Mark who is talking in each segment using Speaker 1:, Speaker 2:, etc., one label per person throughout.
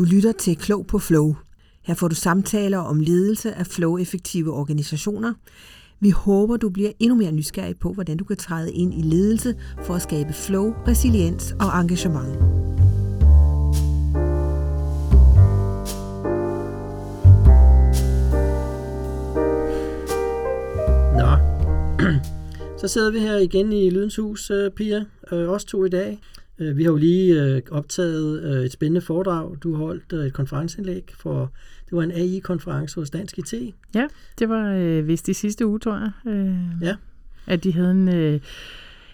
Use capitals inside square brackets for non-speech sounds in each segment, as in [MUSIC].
Speaker 1: Du lytter til Klog på Flow. Her får du samtaler om ledelse af flow-effektive organisationer. Vi håber, du bliver endnu mere nysgerrig på, hvordan du kan træde ind i ledelse for at skabe flow, resiliens og engagement.
Speaker 2: Nå, [CLEARS THROAT] så sidder vi her igen i Lydens Hus, øh, Pia, øh, os to i dag. Øh, vi har jo lige optaget et spændende foredrag. Du holdt et konferenceindlæg for, det var en AI-konference hos Dansk IT.
Speaker 3: Ja, det var øh, vist de sidste uge, tror jeg. Øh,
Speaker 2: ja.
Speaker 3: At de havde en, øh,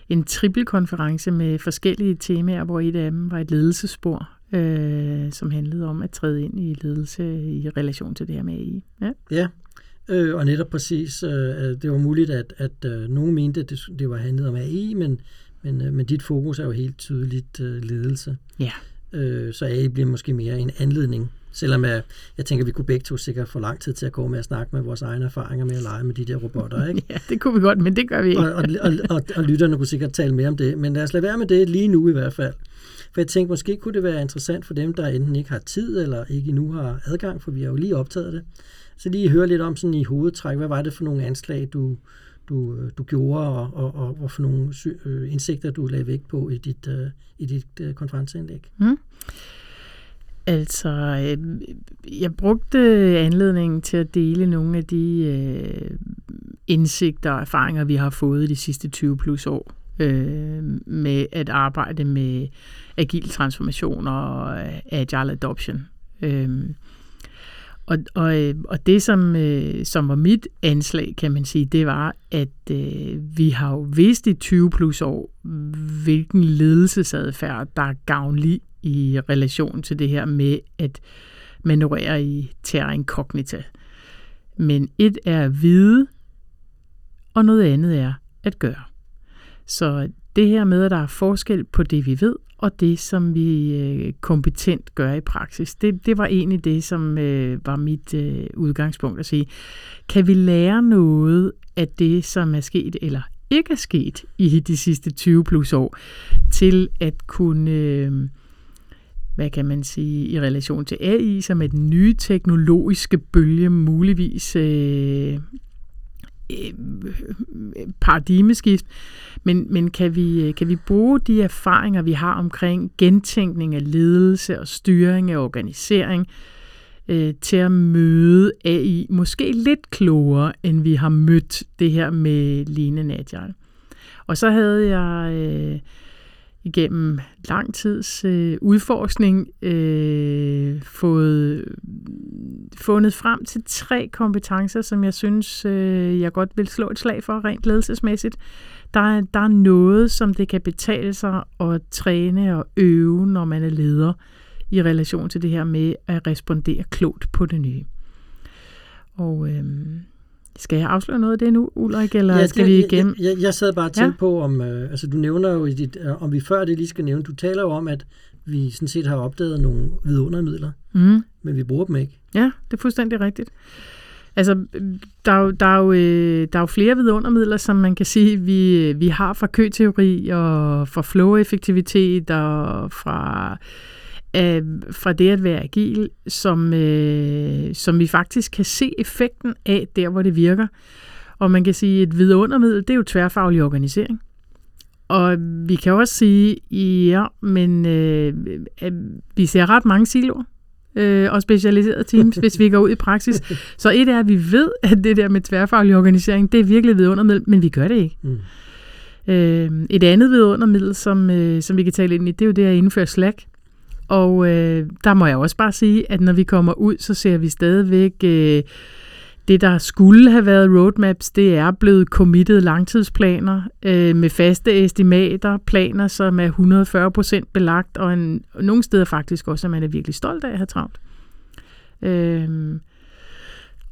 Speaker 3: en trippelkonference med forskellige temaer, hvor et af dem var et ledelsespor, øh, som handlede om at træde ind i ledelse i relation til det her med AI.
Speaker 2: Ja, ja Øh, og netop præcis, øh, det var muligt, at, at øh, nogen mente, at det, det var handlet om AI, men, men, øh, men dit fokus er jo helt tydeligt øh, ledelse.
Speaker 3: Ja.
Speaker 2: Øh, så AI bliver måske mere en anledning, selvom jeg, jeg tænker, at vi kunne begge to sikkert få lang tid til at gå med at snakke med vores egne erfaringer med at lege med de der robotter. [LAUGHS] Ikke?
Speaker 3: ja, det kunne vi godt, men det gør vi ikke.
Speaker 2: og, og, og, og, og lytterne kunne sikkert tale mere om det, men lad os lade være med det lige nu i hvert fald. For jeg tænkte, måske kunne det være interessant for dem, der enten ikke har tid eller ikke endnu har adgang, for vi har jo lige optaget det, så lige høre lidt om sådan i hovedtræk, hvad var det for nogle anslag, du, du, øh, du gjorde, og, og, og, hvorfor for nogle øh, indsigter, du lagde vægt på i dit, øh, i dit øh, konferenceindlæg?
Speaker 3: Mm. Altså, øh, jeg brugte anledningen til at dele nogle af de øh, indsigter og erfaringer, vi har fået de sidste 20 plus år øh, med at arbejde med agil transformation og øh, agile adoption. Øh, og, og, øh, og det, som, øh, som var mit anslag, kan man sige, det var, at øh, vi har jo vidst i 20 plus år, hvilken ledelsesadfærd, der er gavnlig i relation til det her med at manøvrere i terra incognita. Men et er at vide, og noget andet er at gøre. Så det her med, at der er forskel på det, vi ved, og det, som vi øh, kompetent gør i praksis. Det, det var egentlig det, som øh, var mit øh, udgangspunkt at sige. Kan vi lære noget af det, som er sket eller ikke er sket i de sidste 20 plus år, til at kunne, øh, hvad kan man sige, i relation til AI, som er den nye teknologiske bølge, muligvis øh, Øh, øh, paradigmeskift, men, men kan, vi, øh, kan vi bruge de erfaringer, vi har omkring gentænkning af ledelse og styring af organisering, øh, til at møde AI måske lidt klogere, end vi har mødt det her med Line Agile. Og så havde jeg øh, igennem lang tids øh, udforskning øh, fået fundet frem til tre kompetencer, som jeg synes, øh, jeg godt vil slå et slag for rent ledelsesmæssigt. Der er, der er noget, som det kan betale sig at træne og øve, når man er leder i relation til det her med at respondere klogt på det nye. Og øh, skal jeg afsløre noget af det nu, Ulrik, eller ja, skal det, vi igennem?
Speaker 2: Jeg, jeg, jeg sad bare til ja. på, om, øh, altså du nævner jo, i dit, øh, om vi før det lige skal nævne, du taler jo om, at vi sådan set har opdaget nogle vidundermidler, mm. men vi bruger dem ikke.
Speaker 3: Ja, det er fuldstændig rigtigt. Altså, der er jo, der er jo, øh, der er jo flere vidundermidler, som man kan sige, vi, vi har fra køteori og fra flow-effektivitet og fra øh, fra det at være agil, som, øh, som vi faktisk kan se effekten af der, hvor det virker. Og man kan sige, at et vidundermiddel, det er jo tværfaglig organisering. Og vi kan også sige, ja, men øh, vi ser ret mange siloer øh, og specialiserede teams, hvis vi går ud i praksis. [LAUGHS] Så et er, at vi ved, at det der med tværfaglig organisering, det er virkelig vidundermiddel, men vi gør det ikke. Mm. Øh, et andet vidundermiddel, som, øh, som vi kan tale ind i, det er jo det at indføre Slack. Og øh, der må jeg også bare sige, at når vi kommer ud, så ser vi stadigvæk øh, det, der skulle have været roadmaps, det er blevet committed langtidsplaner øh, med faste estimater, planer, som er 140% belagt, og en, nogle steder faktisk også, at man er virkelig stolt af at have travlt. Øh,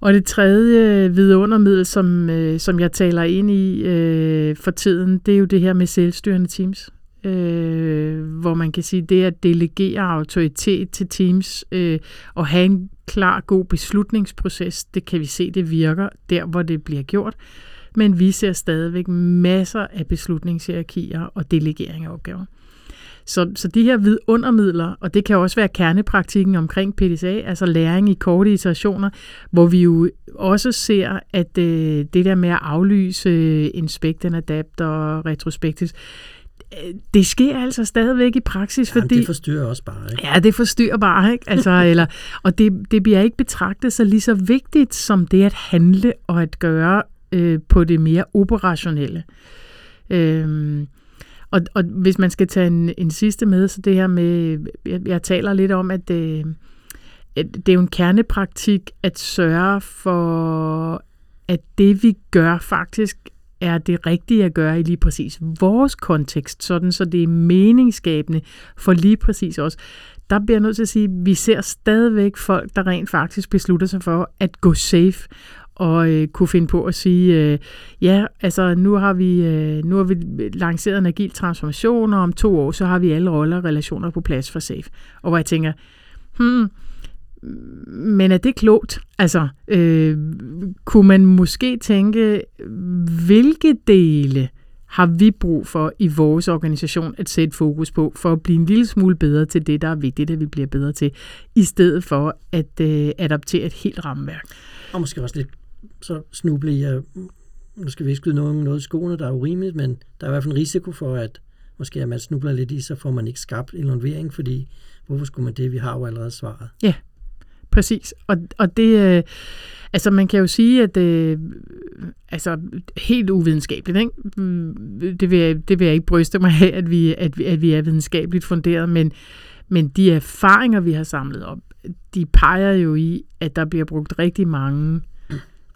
Speaker 3: og det tredje vidundermiddel, som, øh, som jeg taler ind i øh, for tiden, det er jo det her med selvstyrende teams øh, hvor man kan sige, det at delegere autoritet til teams øh, og have en klar, god beslutningsproces, det kan vi se, det virker der, hvor det bliver gjort. Men vi ser stadigvæk masser af beslutningshierarkier og delegering af opgaver. Så, så de her vidundermidler, og det kan også være kernepraktikken omkring PDSA, altså læring i korte iterationer, hvor vi jo også ser, at øh, det der med at aflyse øh, inspect and adapt og retrospektivt, det sker altså stadigvæk i praksis.
Speaker 2: Jamen,
Speaker 3: fordi,
Speaker 2: det forstyrrer også bare, ikke?
Speaker 3: Ja, det forstyrrer bare, ikke? Altså, [LAUGHS] eller, og det, det bliver ikke betragtet så lige så vigtigt som det at handle og at gøre øh, på det mere operationelle. Øhm, og, og hvis man skal tage en, en sidste med, så det her med, jeg, jeg taler lidt om, at, øh, det er jo en kernepraktik at sørge for, at det vi gør faktisk er det rigtige at gøre i lige præcis vores kontekst, sådan så det er meningsskabende for lige præcis os. Der bliver jeg nødt til at sige, at vi ser stadigvæk folk, der rent faktisk beslutter sig for at gå safe og øh, kunne finde på at sige, øh, ja, altså nu har vi øh, nu har vi lanceret en agil transformation, og om to år, så har vi alle roller og relationer på plads for SAFE. Og hvor jeg tænker, hmm, men er det klogt? Altså, øh, kunne man måske tænke, hvilke dele har vi brug for i vores organisation at sætte fokus på, for at blive en lille smule bedre til det, der er vigtigt, at vi bliver bedre til, i stedet for at øh, adoptere et helt rammeværk.
Speaker 2: Og måske også lidt så snuble i, at nu skal vi ikke skyde nogen noget i skoene, der er urimeligt, men der er i hvert fald en risiko for, at måske at man snubler lidt i, så får man ikke skabt involvering, fordi hvorfor skulle man det? Vi har jo allerede svaret.
Speaker 3: Ja, præcis. Og, og det, øh, altså man kan jo sige, at øh, altså helt uvidenskabeligt, ikke? Mm, det, vil jeg, det vil jeg ikke bryste mig af, at vi, at vi, at vi er videnskabeligt funderet, men, men de erfaringer, vi har samlet op, de peger jo i, at der bliver brugt rigtig mange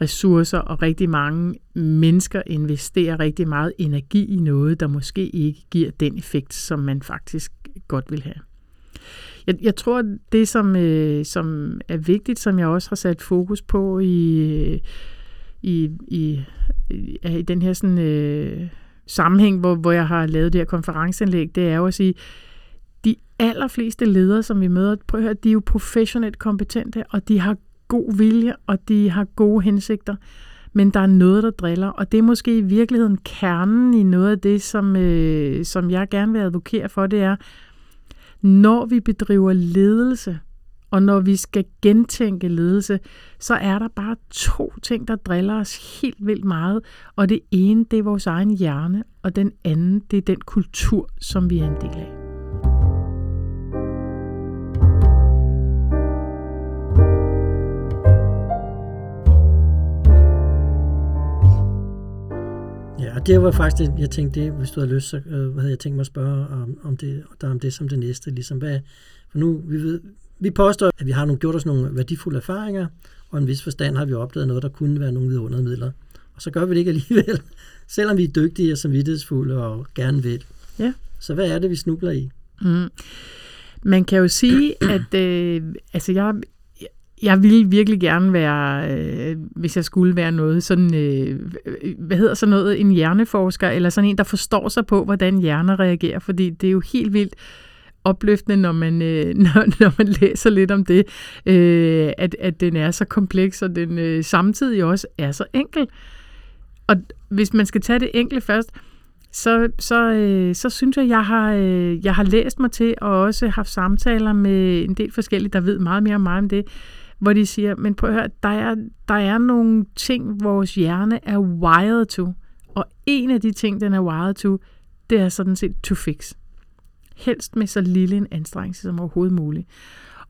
Speaker 3: ressourcer, og rigtig mange mennesker investerer rigtig meget energi i noget, der måske ikke giver den effekt, som man faktisk godt vil have. Jeg, jeg tror, det som, øh, som er vigtigt, som jeg også har sat fokus på i, i, i, i, i den her sådan, øh, sammenhæng, hvor, hvor jeg har lavet det her konferenceindlæg, det er jo at sige, de allerfleste ledere, som vi møder, prøv at høre, de er jo professionelt kompetente, og de har god vilje, og de har gode hensigter. Men der er noget, der driller, og det er måske i virkeligheden kernen i noget af det, som, øh, som jeg gerne vil advokere for, det er, når vi bedriver ledelse, og når vi skal gentænke ledelse, så er der bare to ting, der driller os helt vildt meget. Og det ene, det er vores egen hjerne, og den anden, det er den kultur, som vi er en del af.
Speaker 2: Det var faktisk det, jeg tænkte, det, hvis du havde lyst, så øh, havde jeg tænkt mig at spørge om, om, det, der om det som det næste. Ligesom, hvad, for nu, vi, ved, vi påstår, at vi har nogle, gjort os nogle værdifulde erfaringer, og en vis forstand har vi opdaget noget, der kunne være nogle vidundermidler. Og så gør vi det ikke alligevel, [LAUGHS] selvom vi er dygtige og samvittighedsfulde og gerne vil.
Speaker 3: Ja.
Speaker 2: Så hvad er det, vi snubler i?
Speaker 3: Mm. Man kan jo sige, at øh, altså jeg, jeg ville virkelig gerne være, øh, hvis jeg skulle være noget, sådan, øh, øh hvad hedder så noget, en hjerneforsker, eller sådan en, der forstår sig på, hvordan hjerner reagerer, fordi det er jo helt vildt opløftende, når man, øh, [LAUGHS] når, når man læser lidt om det, øh, at, at den er så kompleks, og den øh, samtidig også er så enkel. Og hvis man skal tage det enkle først, så, så, øh, så synes jeg, jeg har, øh, jeg har læst mig til, og også haft samtaler med en del forskellige, der ved meget mere om mig om det, hvor de siger, men prøv at høre, der er, der er nogle ting, vores hjerne er wired to. Og en af de ting, den er wired to, det er sådan set to fix. Helst med så lille en anstrengelse som overhovedet muligt.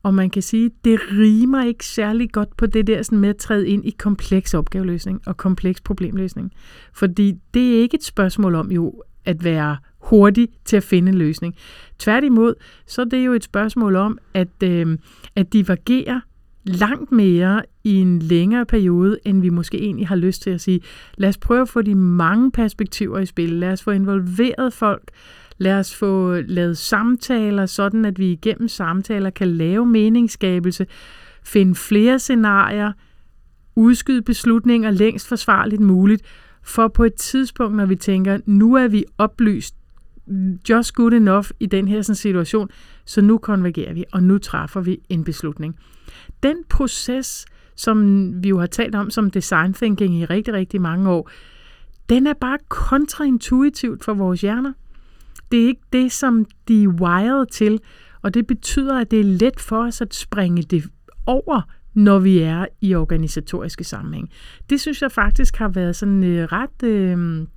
Speaker 3: Og man kan sige, det rimer ikke særlig godt på det der sådan med at træde ind i kompleks opgaveløsning og kompleks problemløsning. Fordi det er ikke et spørgsmål om jo at være hurtig til at finde en løsning. Tværtimod, så er det jo et spørgsmål om at, øh, at divergere langt mere i en længere periode, end vi måske egentlig har lyst til at sige. Lad os prøve at få de mange perspektiver i spil. Lad os få involveret folk. Lad os få lavet samtaler, sådan at vi igennem samtaler kan lave meningsskabelse, finde flere scenarier, udskyde beslutninger længst forsvarligt muligt, for på et tidspunkt, når vi tænker, nu er vi oplyst, just good enough i den her sådan, situation, så nu konvergerer vi, og nu træffer vi en beslutning. Den proces, som vi jo har talt om som design thinking i rigtig, rigtig mange år, den er bare kontraintuitivt for vores hjerner. det er ikke det, som de er wired til, og det betyder, at det er let for os at springe det over, når vi er i organisatoriske sammenhæng. Det synes jeg faktisk har været sådan øh, ret... Øh,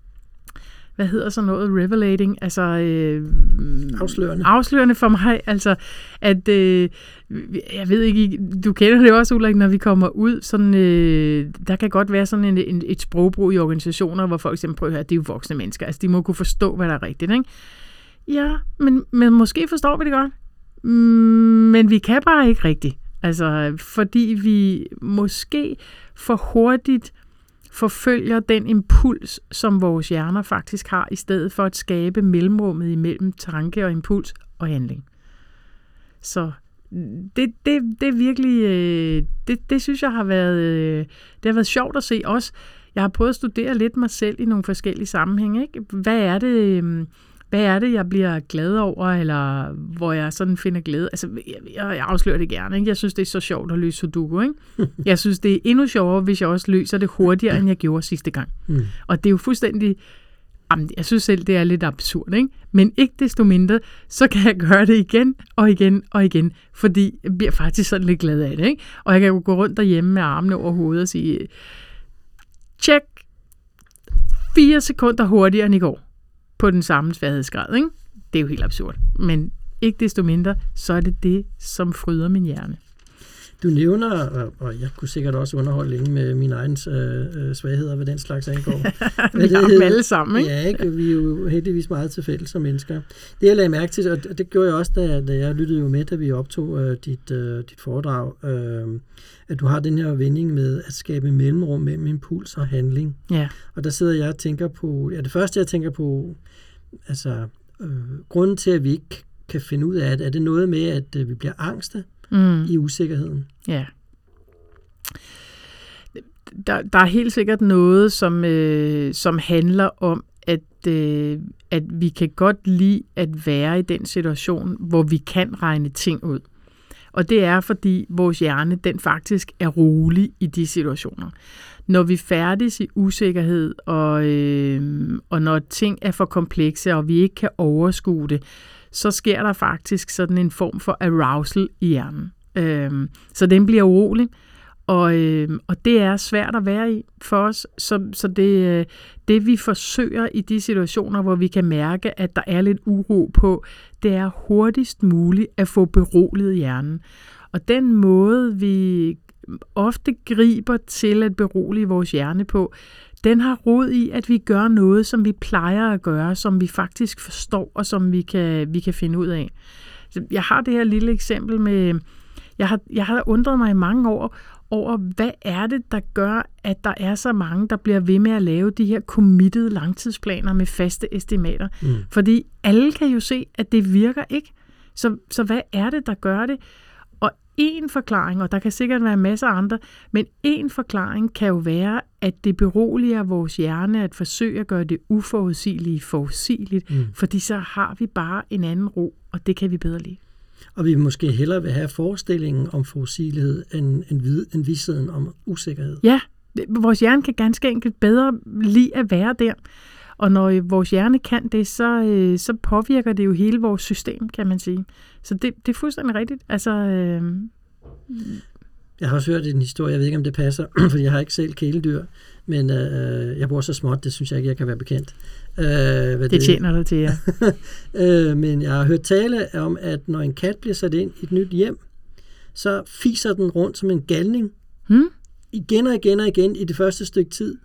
Speaker 3: hvad hedder sådan noget, revelating, altså øh,
Speaker 2: afslørende.
Speaker 3: afslørende for mig, altså at, øh, jeg ved ikke, du kender det også, Ulrik, når vi kommer ud, sådan, øh, der kan godt være sådan en, en, et sprogbrug i organisationer, hvor folk siger, prøv at høre, det er jo voksne mennesker, altså de må kunne forstå, hvad der er rigtigt, ikke? Ja, men, men måske forstår vi det godt, men vi kan bare ikke rigtigt, altså fordi vi måske for hurtigt forfølger den impuls, som vores hjerner faktisk har, i stedet for at skabe mellemrummet imellem tanke og impuls og handling. Så det, det, det er virkelig, øh, det, det synes jeg har været, øh, det har været sjovt at se også. Jeg har prøvet at studere lidt mig selv i nogle forskellige sammenhænge. Ikke? Hvad er det, øh, hvad er det, jeg bliver glad over, eller hvor jeg sådan finder glæde? Altså, jeg, jeg afslører det gerne. Ikke? Jeg synes, det er så sjovt at løse Sudoku. Ikke? [LAUGHS] Jeg synes, det er endnu sjovere, hvis jeg også løser det hurtigere, end jeg gjorde sidste gang. Mm. Og det er jo fuldstændig... Jamen, jeg synes selv, det er lidt absurd, ikke? Men ikke desto mindre, så kan jeg gøre det igen og igen og igen, fordi jeg bliver faktisk sådan lidt glad af det, ikke? Og jeg kan jo gå rundt derhjemme med armene over hovedet og sige, tjek, fire sekunder hurtigere end i går på den samme sværhedsgrad. Ikke? Det er jo helt absurd. Men ikke desto mindre, så er det det, som fryder min hjerne.
Speaker 2: Du nævner, og jeg kunne sikkert også underholde længe med mine egne øh, øh, svagheder, hvad den slags angår. [LAUGHS]
Speaker 3: vi har dem alle sammen, ikke?
Speaker 2: Ja, ikke? vi er jo heldigvis meget til fælles som mennesker. Det jeg lagde mærke til, og det gjorde jeg også, da, da jeg lyttede jo med, da vi optog øh, dit, øh, dit foredrag, øh, at du har den her vending med at skabe mellemrum mellem impuls og handling.
Speaker 3: Ja.
Speaker 2: Og der sidder jeg og tænker på, ja, det første jeg tænker på, altså, øh, grunden til, at vi ikke kan finde ud af det, er det noget med, at øh, vi bliver angste mm. i usikkerheden?
Speaker 3: Ja. Der, der er helt sikkert noget, som, øh, som handler om, at, øh, at vi kan godt lide at være i den situation, hvor vi kan regne ting ud. Og det er, fordi vores hjerne, den faktisk er rolig i de situationer. Når vi færdes i usikkerhed, og, øh, og når ting er for komplekse, og vi ikke kan overskue det, så sker der faktisk sådan en form for arousal i hjernen. Øh, så den bliver urolig, og, øh, og det er svært at være i for os. Så, så det, øh, det vi forsøger i de situationer, hvor vi kan mærke, at der er lidt uro på, det er hurtigst muligt at få beroliget hjernen. Og den måde, vi ofte griber til at berolige vores hjerne på, den har rod i, at vi gør noget, som vi plejer at gøre, som vi faktisk forstår, og som vi kan, vi kan finde ud af. Jeg har det her lille eksempel med, jeg har, jeg har undret mig i mange år over, hvad er det, der gør, at der er så mange, der bliver ved med at lave de her committed langtidsplaner med faste estimater. Mm. Fordi alle kan jo se, at det virker ikke. Så, så hvad er det, der gør det? En forklaring, og der kan sikkert være masser af andre, men en forklaring kan jo være, at det beroliger vores hjerne at forsøge at gøre det uforudsigelige forudsigeligt, mm. fordi så har vi bare en anden ro, og det kan vi bedre lide.
Speaker 2: Og vi måske hellere vil have forestillingen om forudsigelighed end, end, vid, end vidsheden om usikkerhed.
Speaker 3: Ja, vores hjerne kan ganske enkelt bedre lide at være der. Og når vores hjerne kan det, så, øh, så påvirker det jo hele vores system, kan man sige. Så det, det er fuldstændig rigtigt. Altså, øh...
Speaker 2: Jeg har også hørt en historie, jeg ved ikke, om det passer, [CLEARS THROAT] fordi jeg har ikke selv kæledyr, men øh, jeg bor så småt, det synes jeg ikke, jeg kan være bekendt.
Speaker 3: Øh, hvad det tjener dig til, ja. [LAUGHS]
Speaker 2: øh, men jeg har hørt tale om, at når en kat bliver sat ind i et nyt hjem, så fiser den rundt som en galning. Hmm? Igen og igen og igen i det første stykke tid,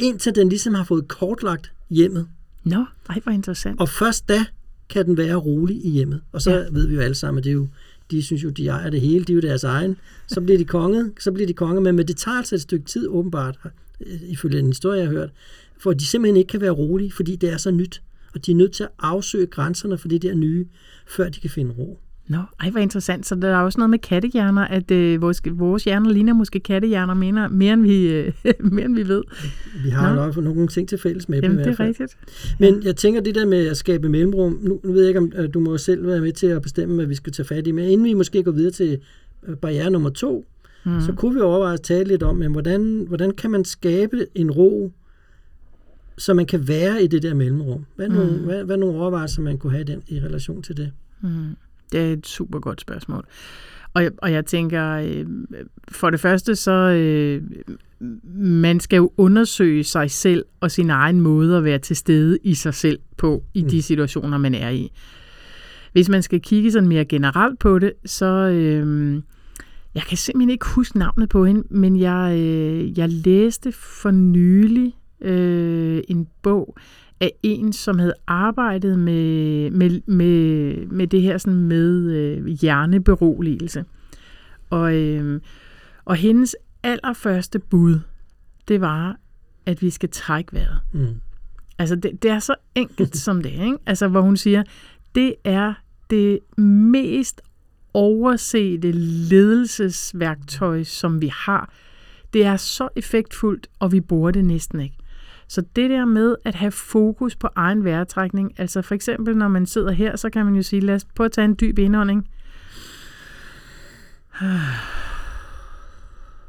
Speaker 2: indtil den ligesom har fået kortlagt hjemmet.
Speaker 3: Nå, ej, hvor interessant.
Speaker 2: Og først da kan den være rolig i hjemmet. Og så ja. ved vi jo alle sammen, at det er jo, de synes jo, de ejer det hele, de er jo deres egen. Så bliver de konge, så bliver de konge, men, men det tager altså et stykke tid åbenbart, ifølge en historie, jeg har hørt, for de simpelthen ikke kan være rolige, fordi det er så nyt. Og de er nødt til at afsøge grænserne for det der nye, før de kan finde ro.
Speaker 3: Nå, ej, hvor interessant. Så der er også noget med kattehjerner, at øh, vores, vores hjerner ligner måske kattehjerner mere, mere, end, vi, øh, [LAUGHS] mere end vi ved.
Speaker 2: Vi har Nå. nok nogle ting til fælles med
Speaker 3: Jamen,
Speaker 2: dem
Speaker 3: i det er rigtigt.
Speaker 2: Men jeg tænker, det der med at skabe mellemrum, nu, nu ved jeg ikke, om øh, du må selv være med til at bestemme, hvad vi skal tage fat i, men inden vi måske går videre til øh, barriere nummer to, mm. så kunne vi overveje at tale lidt om, men hvordan, hvordan kan man skabe en ro, så man kan være i det der mellemrum. Hvad er nogle,
Speaker 3: Mm.
Speaker 2: hvad, hvad er nogle overvejelser, man kunne have den, i relation til det?
Speaker 3: Mm. Det er et super godt spørgsmål. Og, jeg- og jeg tænker, øh, for det første, så øh, man skal jo undersøge sig selv og sin egen måde at være til stede i sig selv på, i de
Speaker 2: Mm.
Speaker 3: situationer, man er i. Hvis man skal kigge sådan mere generelt på det, så... Øh, jeg kan simpelthen ikke huske navnet på hende, men jeg, øh, jeg læste for nylig øh, en bog af en, som havde arbejdet med, med, med, med det her sådan med øh, hjerneberoligelse. Og, øh, og hendes allerførste bud, det var, at vi skal trække vejret.
Speaker 2: Mm.
Speaker 3: Altså, det, det er så enkelt [LAUGHS] som det, ikke? Altså, hvor hun siger, det er det mest oversete ledelsesværktøj, som vi har. Det er så effektfuldt, og vi bruger det næsten ikke. Så det der med at have fokus på egen vejrtrækning, altså for eksempel når man sidder her, så kan man jo sige, lad os prøve at tage en dyb indånding. [SIGHS]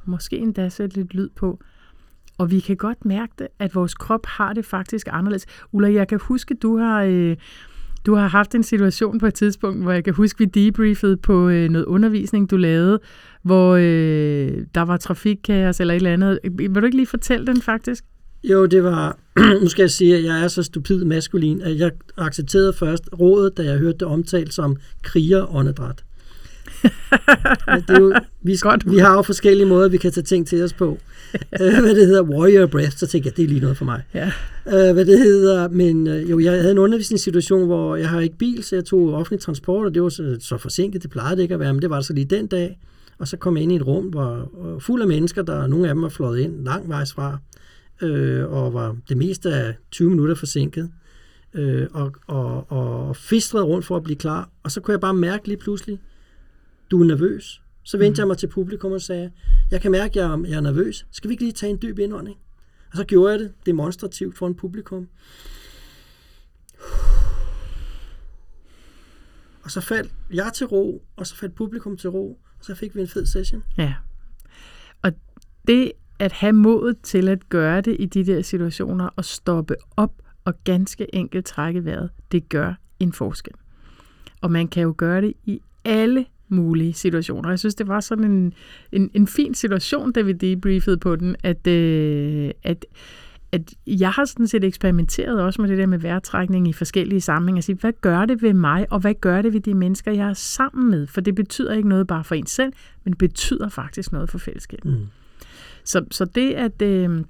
Speaker 3: Måske endda sætte lidt lyd på. Og vi kan godt mærke det, at vores krop har det faktisk anderledes. Ulla, jeg kan huske, du har, øh, du har haft en situation på et tidspunkt, hvor jeg kan huske, vi debriefede på øh, noget undervisning, du lavede, hvor øh, der var trafikkaos eller et eller andet. Vil du ikke lige fortælle den faktisk?
Speaker 2: Jo, det var, [CLEARS THROAT] nu skal jeg sige, at jeg er så stupid maskulin, at jeg accepterede først rådet, da jeg hørte det omtalt som krigeråndedræt. [LAUGHS] det er jo, vi,
Speaker 3: Godt.
Speaker 2: vi har jo forskellige måder, vi kan tage ting til os på. [LAUGHS] Øh, hvad det hedder, warrior breath, så tænker jeg, det er lige noget for mig.
Speaker 3: Ja.
Speaker 2: Øh, hvad det hedder, men øh, jo, jeg havde en undervisningssituation, hvor jeg har ikke bil, så jeg tog offentlig transport, og det var så, så forsinket, det plejede det ikke at være, men det var det så lige den dag. Og så kom jeg ind i et rum, hvor hvor fuld af mennesker, der nogle af dem var fløjet ind langvejs fra, øh, og var det meste af 20 minutter forsinket, øh, og, og, og fistrede rundt for at blive klar. Og så kunne jeg bare mærke lige pludselig, du er nervøs. Så vendte jeg mig til publikum og sagde, jeg kan mærke, at jeg, er- jeg er nervøs. Skal vi ikke lige tage en dyb indånding? Og så gjorde jeg det demonstrativt for en publikum. Og så faldt jeg til ro, og så faldt publikum til ro, og så fik vi en fed session.
Speaker 3: Ja. Og det at have modet til at gøre det i de der situationer og stoppe op og ganske enkelt trække vejret, det gør en forskel. Og man kan jo gøre det i alle mulige situationer. Jeg synes, det var sådan en, en, en fin situation, da vi debriefede på den, at, øh, at, at jeg har sådan set eksperimenteret også med det der med vejrtrækning i forskellige sammenhænge. Altså, hvad gør det ved mig, og hvad gør det ved de mennesker, jeg er sammen med? For det betyder ikke noget bare for en selv, men det betyder faktisk noget for fællesskabet.
Speaker 2: Mm.
Speaker 3: Så, så det, at, øh,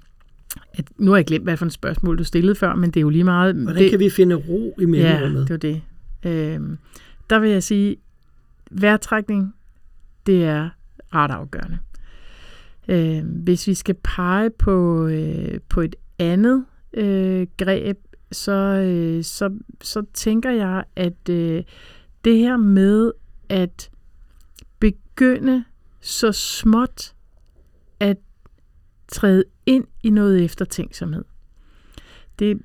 Speaker 3: at... Nu har jeg glemt, hvad for et spørgsmål, du stillede før, men det er jo lige meget...
Speaker 2: Hvordan
Speaker 3: det,
Speaker 2: kan vi finde ro i
Speaker 3: Ja,
Speaker 2: mellemrummet?
Speaker 3: det var det. Øhm, der vil jeg sige, vejrtrækning, det er ret afgørende. Øhm, hvis vi skal pege på, øh, på et andet øh, greb, så, øh, så, så tænker jeg, at øh, det her med at begynde så småt at træde ind i noget eftertænksomhed. Det,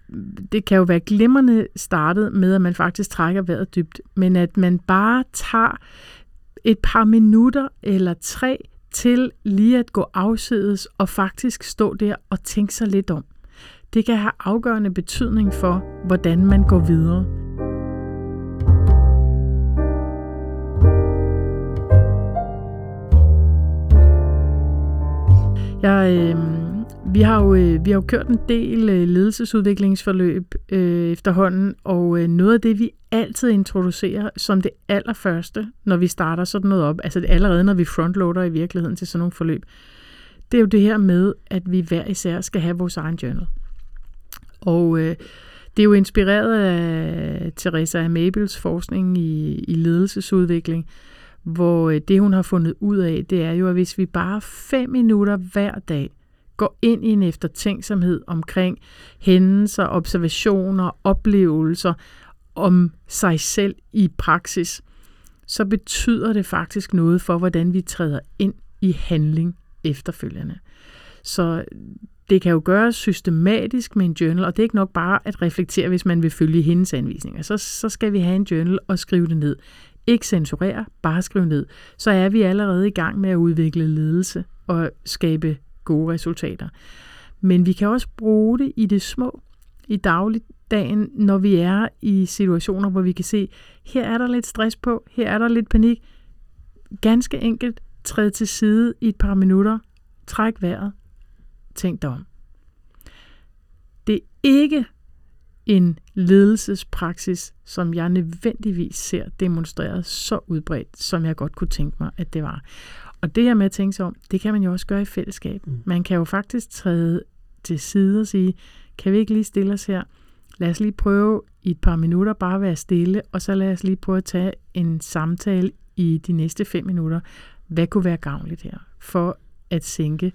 Speaker 3: det kan jo være glimrende startet med, at man faktisk trækker vejret dybt, men at man bare tager et par minutter eller tre til lige at gå afsides og faktisk stå der og tænke sig lidt om. Det kan have afgørende betydning for, hvordan man går videre. Jeg, øh, vi, har jo, øh, vi har jo kørt en del øh, ledelsesudviklingsforløb øh, efterhånden, og øh, noget af det, vi altid introducerer som det allerførste, når vi starter sådan noget op, altså det allerede når vi frontloader i virkeligheden til sådan nogle forløb, det er jo det her med, at vi hver især skal have vores egen journal. Og øh, det er jo inspireret af Teresa Mabels forskning i, i ledelsesudvikling, hvor øh, det, hun har fundet ud af, det er jo, at hvis vi bare fem minutter hver dag går ind i en eftertænksomhed omkring hændelser, observationer, oplevelser om sig selv i praksis, så betyder det faktisk noget for, hvordan vi træder ind i handling efterfølgende. Så øh, det kan jo gøres systematisk med en journal, og det er ikke nok bare at reflektere, hvis man vil følge hendes anvisninger. Så, så skal vi have en journal og skrive det ned. Ikke censurere, bare skriv ned. Så er vi allerede i gang med at udvikle ledelse og skabe gode resultater. Men vi kan også bruge det i det små. i dagligdagen, når vi er i situationer, hvor vi kan se, her er der lidt stress på, her er der lidt panik. Ganske enkelt træde til side i et par minutter, træk vejret, tænk dig om. Det er ikke en ledelsespraksis, som jeg nødvendigvis ser demonstreret så udbredt, som jeg godt kunne tænke mig, at det var. Og det her med at tænke sig om, det kan man jo også gøre i fællesskab. Mm. Man kan jo faktisk træde til side og sige, kan vi ikke lige stille os her? Lad os lige prøve i et par minutter bare at være stille, og så lad os lige prøve at tage en samtale i de næste fem minutter. Hvad kunne være gavnligt her for at sænke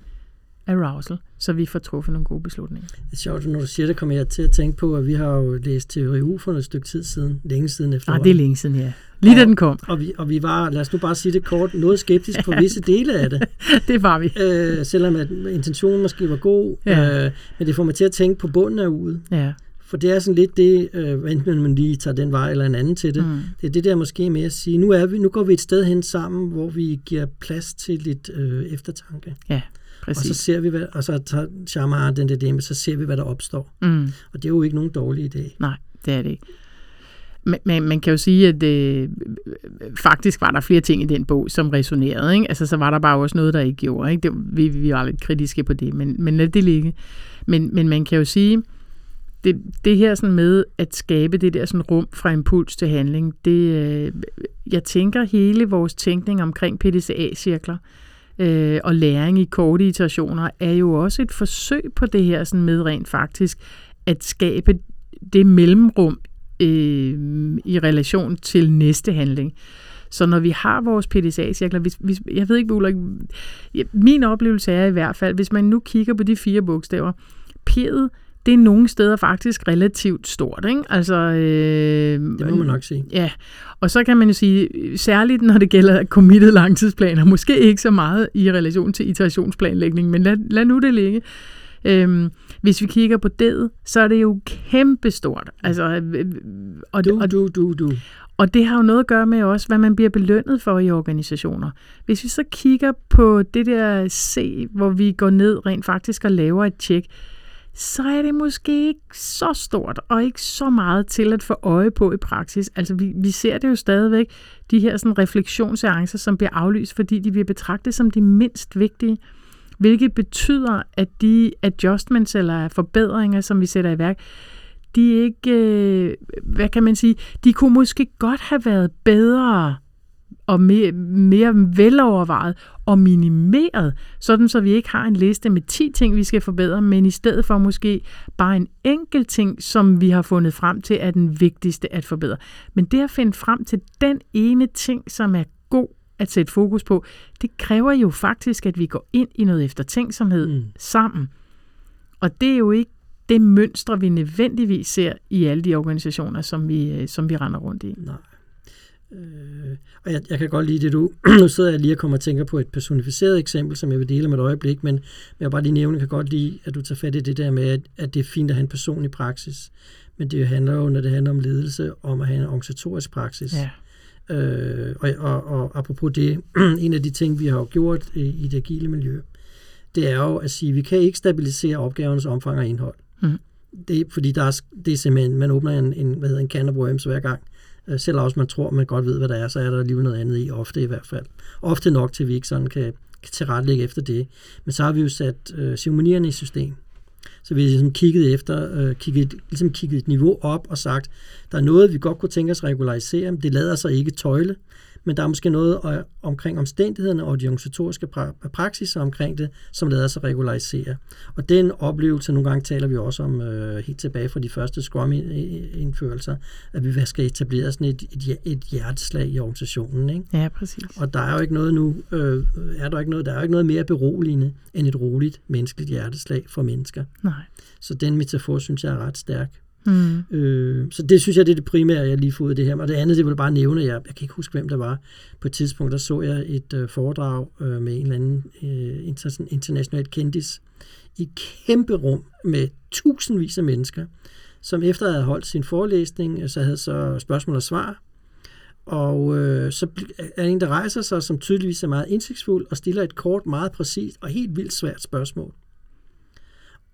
Speaker 3: arousal, så vi får truffet nogle gode beslutninger.
Speaker 2: Det er sjovt, når du siger det, kommer jeg til at tænke på, at vi har jo læst teori U for et stykke tid siden, længe siden efter.
Speaker 3: Nej, det er længe siden, ja. Lige
Speaker 2: og,
Speaker 3: da den kom.
Speaker 2: Og vi, og vi var, lad os nu bare sige det kort, noget skeptisk på [LAUGHS] visse dele af det. [LAUGHS]
Speaker 3: det var vi.
Speaker 2: Øh, selvom at intentionen måske var god, ja. øh, men det får mig til at tænke på bunden af ude.
Speaker 3: Ja.
Speaker 2: For det er sådan lidt det, øh, enten man lige tager den vej eller en anden til det. Mm. Det er det der måske med at sige, nu, er vi, nu går vi et sted hen sammen, hvor vi giver plads til lidt øh, eftertanke.
Speaker 3: Ja. Præcis.
Speaker 2: Og så ser vi, hvad, og så tager Shamar den der dæmme, så ser vi, hvad der opstår.
Speaker 3: Mm.
Speaker 2: Og det er jo ikke nogen dårlig idé.
Speaker 3: Nej, det er det ikke. Men, men man kan jo sige, at øh, faktisk var der flere ting i den bog, som resonerede. Ikke? Altså, så var der bare også noget, der ikke gjorde. Ikke? Det, vi, vi var lidt kritiske på det, men, men lad det ligge. Men, men man kan jo sige, det, det her sådan med at skabe det der sådan rum fra impuls til handling, det, øh, jeg tænker hele vores tænkning omkring PDCA-cirkler, øh, øh, og læring i korte iterationer er jo også et forsøg på det her sådan med rent faktisk at skabe det mellemrum øh, i relation til næste handling. Så når vi har vores PDCA-cirkler, hvis, hvis, jeg ved ikke, Ulrik, min oplevelse er i hvert fald, hvis man nu kigger på de fire bogstaver, P'et, det er nogle steder faktisk relativt stort. Ikke? Altså, øh,
Speaker 2: det må man nok sige.
Speaker 3: Ja, og så kan man jo sige, særligt når det gælder committed langtidsplaner, måske ikke så meget i relation til iterationsplanlægning, men lad, lad nu det ligge. Øhm, hvis vi kigger på det, så er det jo kæmpestort. Altså, øh,
Speaker 2: og, du, du, du, du.
Speaker 3: Og det har jo noget at gøre med også, hvad man bliver belønnet for i organisationer. Hvis vi så kigger på det der C, hvor vi går ned rent faktisk og laver et tjek, så er det måske ikke så stort og ikke så meget til at få øje på i praksis. Altså vi, vi ser det jo stadigvæk, de her sådan refleksionsseancer, som bliver aflyst, fordi de bliver betragtet som de mindst vigtige, hvilket betyder, at de adjustments eller forbedringer, som vi sætter i værk, de ikke, øh, hvad kan man sige, de kunne måske godt have været bedre og mere, mere velovervejet og minimeret, sådan så vi ikke har en liste med 10 ting, vi skal forbedre, men i stedet for måske bare en enkelt ting, som vi har fundet frem til er den vigtigste at forbedre. Men det at finde frem til den ene ting, som er god at sætte fokus på, det kræver jo faktisk, at vi går ind i noget eftertænksomhed mm. sammen. Og det er jo ikke det mønstre, vi nødvendigvis ser i alle de organisationer, som vi, øh, som vi render rundt i.
Speaker 2: Nej. Øh, og jeg, jeg kan godt lide det, du... [CLEARS THROAT] nu sidder jeg lige og kommer og tænker på et personificeret eksempel, som jeg vil dele med et øjeblik, men, men jeg vil bare lige nævne, jeg kan godt lide, at du tager fat i det der med, at, at det er fint at have en personlig praksis. Men det handler jo, når det handler om ledelse, om at have en organisatorisk praksis.
Speaker 3: Ja.
Speaker 2: Øh, og, og, og apropos det, [CLEARS THROAT] en af de ting, vi har gjort i, i det agile miljø, det er jo at sige, at vi kan ikke stabilisere opgavernes omfang og indhold.
Speaker 3: Mm.
Speaker 2: Det fordi der er, det er simpelthen, man åbner en, en, hvad hedder, en can of worms hver gang. Øh, selv også man tror, man godt ved, hvad der er, så er der alligevel noget andet i, ofte i hvert fald. Ofte nok til, at vi ikke sådan kan, kan tilrettelægge efter det. Men så har vi jo sat øh, ceremonierne i system. Så vi har ligesom kigget efter, øh, kigget, ligesom kigget et niveau op og sagt, der er noget, vi godt kunne tænke os at regularisere, men det lader sig ikke tøjle men der er måske noget øh, omkring omstændighederne og de organisatoriske pra- praksiser omkring det, som lader sig regularisere. Og den oplevelse, nogle gange taler vi også om øh, helt tilbage fra de første Scrum-indførelser, at vi skal etablere sådan et, et, et hjerteslag i organisationen. Ikke?
Speaker 3: Ja, præcis.
Speaker 2: Og der er jo ikke noget nu, øh, er der ikke noget, der er jo ikke noget mere beroligende end et roligt menneskeligt hjerteslag for mennesker.
Speaker 3: Nej.
Speaker 2: Så den metafor, synes jeg, er ret stærk.
Speaker 3: Mm.
Speaker 2: Øh, så det synes jeg, det er det primære, jeg lige får ud af det her. Og det andet, det vil bare nævne, jeg, jeg kan ikke huske, hvem der var. På et tidspunkt, der så jeg et øh, foredrag øh, med en eller anden øh, inter, international kendis i kæmpe rum med tusindvis af mennesker, som efter at have holdt sin forelæsning, øh, så havde så spørgsmål og svar. Og øh, så er en, der rejser sig, som tydeligvis er meget indsigtsfuld, og stiller et kort, meget præcist og helt vildt svært spørgsmål.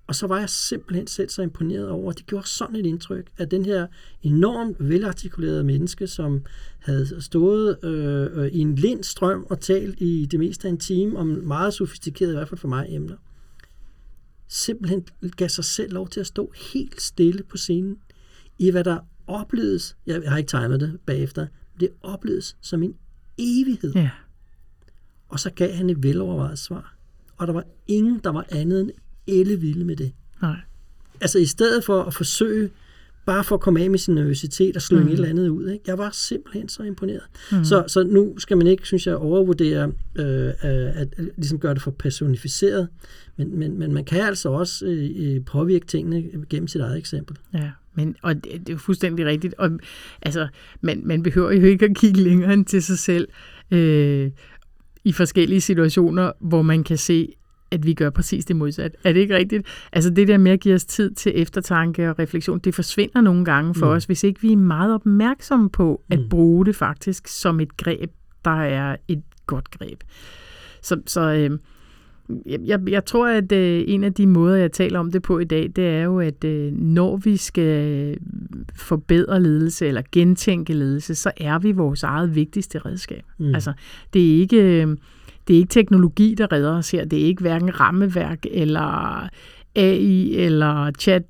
Speaker 2: Og så var jeg simpelthen selv så imponeret over, at de gjorde sådan et indtryk, at den her enormt velartikulerede menneske, som havde stået øh, øh, i en lind strøm og talt i det meste af en time om meget sofistikerede, i hvert fald for mig, emner, simpelthen gav sig selv lov til at stå helt stille på scenen, i hvad der opleves, jeg har ikke timet det bagefter, det opleves som en evighed.
Speaker 3: Ja.
Speaker 2: Og så gav han et velovervejet svar. Og der var ingen, der var andet end ellevilde med det.
Speaker 3: Nej.
Speaker 2: Altså i stedet for at forsøge bare for at komme af med sin nervøsitet og slynge
Speaker 3: Mm.
Speaker 2: et eller andet ud. Ikke? Jeg var simpelthen så imponeret.
Speaker 3: Mm.
Speaker 2: Mm. Så, så nu skal man ikke, synes jeg, overvurdere øh, at, at ligesom gøre det for personificeret, men, men, men man kan altså også øh, øh, påvirke tingene gennem sit eget eksempel.
Speaker 3: Ja, men, og det, det er jo fuldstændig rigtigt. Og, altså, man, man behøver jo ikke at kigge længere end til sig selv øh, i forskellige situationer, hvor man kan se, at vi gør præcis det modsatte. Er det ikke rigtigt? Altså det der med at give os tid til eftertanke og refleksion, det forsvinder nogle gange for
Speaker 2: Mm.
Speaker 3: os, hvis ikke vi er meget opmærksomme på at
Speaker 2: Mm.
Speaker 3: bruge det faktisk som et greb, der er et godt greb. Så, så øh, jeg, jeg, tror, at øh, en af de måder, jeg taler om det på i dag, det er jo, at øh, når vi skal forbedre ledelse eller gentænke ledelse, så er vi vores eget vigtigste redskab.
Speaker 2: Mm.
Speaker 3: Altså, det er ikke... Øh, det er ikke teknologi, der redder os her. Det er ikke hverken rammeværk eller AI eller chat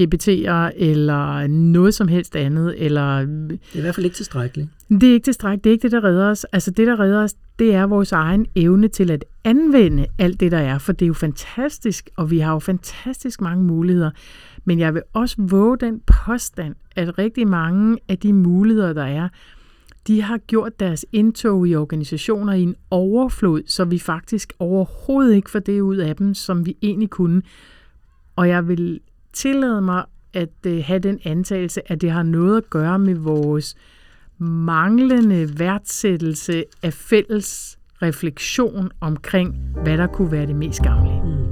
Speaker 3: GPT'er eller noget som helst andet. Eller,
Speaker 2: Det er i hvert fald ikke tilstrækkeligt.
Speaker 3: det er ikke tilstrækkeligt. Det er ikke det, der redder os. Altså det, der redder os, det er vores egen evne til at anvende alt det, der er. For det er jo fantastisk, og vi har jo fantastisk mange muligheder. Men jeg vil også våge den påstand, at rigtig mange af de muligheder, der er, de har gjort deres indtog i organisationer i en overflod, så vi faktisk overhovedet ikke får det ud af dem, som vi egentlig kunne. Og jeg vil tillade mig at øh, have den antagelse, at det har noget at gøre med vores manglende værdsættelse af fælles refleksion omkring, hvad der kunne være det mest gavnlige.
Speaker 2: Mm.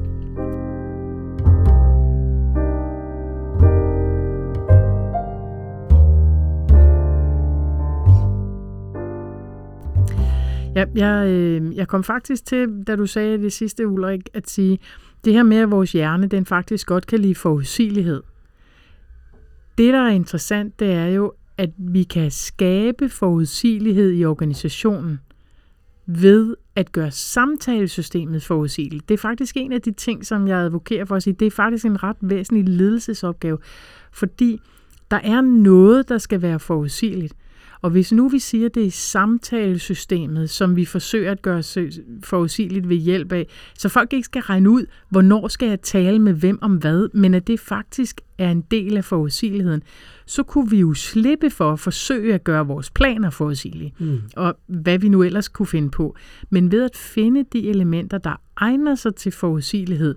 Speaker 3: Ja, jeg, øh, jeg kom faktisk til, da du sagde det sidste, Ulrik, at sige, det her med, at vores hjerne, den faktisk godt kan lide forudsigelighed. Det, der er interessant, det er jo, at vi kan skabe forudsigelighed i organisationen ved at gøre samtalesystemet forudsigeligt. Det er faktisk en af de ting, som jeg advokerer for at sige, det er faktisk en ret væsentlig ledelsesopgave, fordi der er noget, der skal være forudsigeligt. Og hvis nu vi siger, at det er samtalesystemet, som vi forsøger at gøre forudsigeligt ved hjælp af, så folk ikke skal regne ud, hvornår skal jeg tale med hvem om hvad, men at det faktisk er en del af forudsigeligheden, så kunne vi jo slippe for at forsøge at gøre vores planer forudsigelige,
Speaker 2: Mm.
Speaker 3: og hvad vi nu ellers kunne finde på. Men ved at finde de elementer, der egner sig til forudsigelighed,